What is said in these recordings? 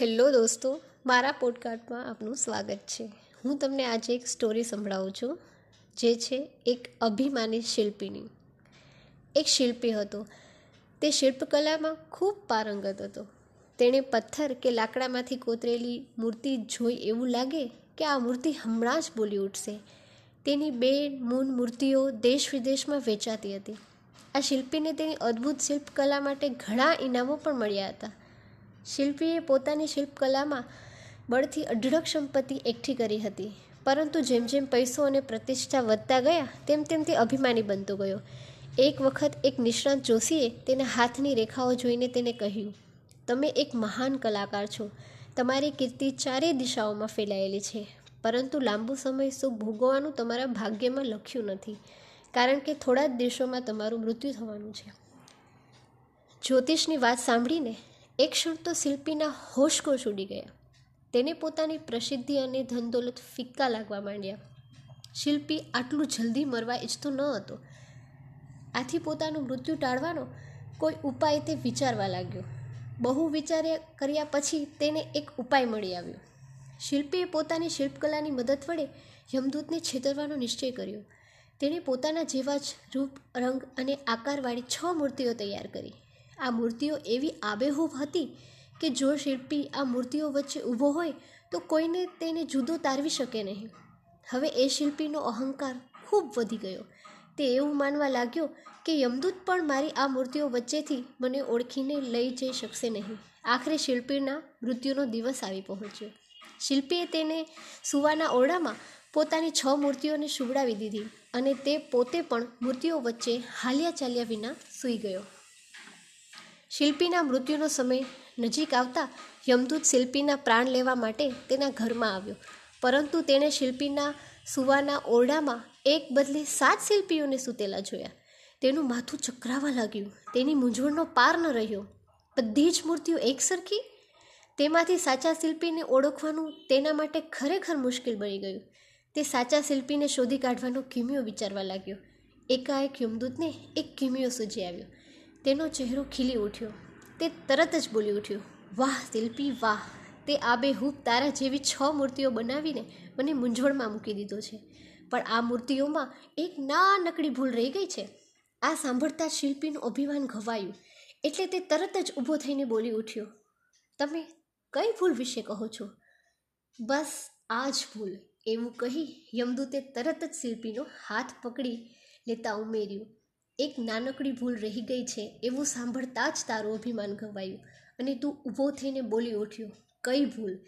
Hello દોસ્તો, મારા પોડકાસ્ટમાં આપનું સ્વાગત છે. હું તમને આજે એક સ્ટોરી સંભળાવું છું, જે છે એક અભિમાની શિલ્પીની. એક શિલ્પી હતો. તે શિલ્પકલામાં ખૂબ પારંગત હતો. તેણે પથ્થર કે લાકડામાંથી કોતરેલી મૂર્તિ જોઈ એવું લાગે કે આ મૂર્તિ હમણાં જ બોલી ઉઠશે. તેની બે મૂન મૂર્તિઓ દેશ વિદેશમાં વેચાતી હતી. આ શિલ્પીને તેની અદ્ભુત શિલ્પકલા માટે ઘણા ઇનામો પણ મળ્યા હતા. શિલ્પીએ પોતાની શિલ્પકલામાં બળથી અઢળક સંપત્તિ એકઠી કરી હતી. પરંતુ જેમ જેમ પૈસો અને પ્રતિષ્ઠા વધતા ગયા, તેમ તેમ તે અભિમાની બનતો ગયો. એક વખત એક નિષ્ણાંત જોશીએ તેના હાથની રેખાઓ જોઈને તેને કહ્યું, તમે એક મહાન કલાકાર છો. તમારી કીર્તિ ચારેય દિશાઓમાં ફેલાયેલી છે. પરંતુ લાંબુ સમય સુખ ભોગવવાનું તમારા ભાગ્યમાં લખ્યું નથી, કારણ કે થોડા જ દિવસોમાં તમારું મૃત્યુ થવાનું છે. જ્યોતિષની વાત સાંભળીને એક ક્ષણ તો શિલ્પીના હોશકોશ ઉડી ગયા. તેને પોતાની પ્રસિદ્ધિ અને ધનદોલત ફિક્કા લાગવા માંડ્યા. શિલ્પી આટલું જલ્દી મરવા ઈચ્છતો ન હતો. આથી પોતાનું મૃત્યુ ટાળવાનો કોઈ ઉપાય તે વિચારવા લાગ્યો. બહુ વિચાર્યા કર્યા પછી તેને એક ઉપાય મળી આવ્યો. શિલ્પીએ પોતાની શિલ્પકલાની મદદ વડે યમદૂતને છેતરવાનો નિશ્ચય કર્યો. તેણે પોતાના જેવા જ રૂપ, રંગ અને આકારવાળી છ મૂર્તિઓ તૈયાર કરી. આ મૂર્તિઓ એવી આબેહૂબ હતી કે જો શિલ્પી આ મૂર્તિઓ વચ્ચે ઊભો હોય તો કોઈને તેને જુદો તારવી શકે નહીં. હવે એ શિલ્પીનો અહંકાર ખૂબ વધી ગયો. તે એવું માનવા લાગ્યો કે યમદૂત પણ મારી આ મૂર્તિઓ વચ્ચેથી મને ઓળખીને લઈ જઈ શકશે નહીં. આખરે શિલ્પીના મૃત્યુનો દિવસ આવી પહોંચ્યો. શિલ્પીએ તેને સુવાના ઓરડામાં પોતાની છ મૂર્તિઓને સુવડાવી દીધી અને તે પોતે પણ મૂર્તિઓ વચ્ચે હાલ્યા ચાલ્યા વિના સૂઈ ગયો. શિલ્પીના મૃત્યુનો સમય નજીક આવતા યમદૂત શિલ્પીના પ્રાણ લેવા માટે તેના ઘરમાં આવ્યો. પરંતુ તેણે શિલ્પીના સુવાના ઓરડામાં એક બદલે સાત શિલ્પીઓને સૂતેલા જોયા. તેનું માથું ચક્રાવા લાગ્યું. તેની મૂંઝવણનો પાર ન રહ્યો. બધી જ મૂર્તિઓ એક સરખી તેમાંથી સાચા શિલ્પીને ઓળખવાનું તેના માટે ખરેખર મુશ્કેલ બની ગયું. તે સાચા શિલ્પીને શોધી કાઢવાનો કિમિયો વિચારવા લાગ્યો. એકાએક યમદૂતને એક કિમિયો સૂજી આવ્યો. તેનો ચહેરો ખીલી ઉઠ્યો. તે તરત જ બોલી ઉઠ્યો, વાહ, શિલ્પી, વાહ! તે આબેહૂબ તારા જેવી છ મૂર્તિઓ બનાવીને મને મૂંઝવણમાં મૂકી દીધો છે. પણ આ મૂર્તિઓમાં એક નાનકડી ભૂલ રહી ગઈ છે. આ સાંભળતા શિલ્પીનું અભિમાન ઘવાયું. એટલે તે તરત જ ઊભો થઈને બોલી ઉઠ્યો, તમે કઈ ભૂલ વિશે કહો છો? બસ, આ જ ભૂલ. એવું કહી યમદૂતે તરત જ શિલ્પીનો હાથ પકડી લેતા ઉમેર્યું. એક નાનકડી ભૂલ રહી ગઈ છે એવું સાંભળતા જ તારું અભિમાન ઘવાયું અને તું ઊભો થઈને બોલી ઉઠ્યો, કઈ ભૂલ?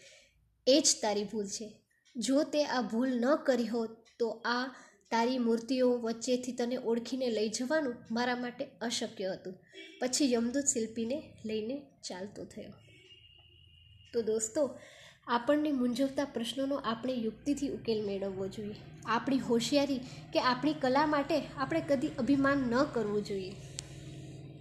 એ જ તારી ભૂલ છે. જો તે આ ભૂલ ન કરી હોત, તો આ તારી મૂર્તિઓ વચ્ચેથી તને ઓળખીને લઈ જવાનું મારા માટે અશક્ય હતું. પછી યમદૂત શિલ્પીને લઈને ચાલતો થયો. તો દોસ્તો આપણને મૂંઝવતા પ્રશ્નોનો આપણે યુક્તિથી ઉકેલ મેળવવો જોઈએ. આપણી હોશિયારી કે આપણી કલા માટે આપણે કદી અભિમાન ન કરવું જોઈએ.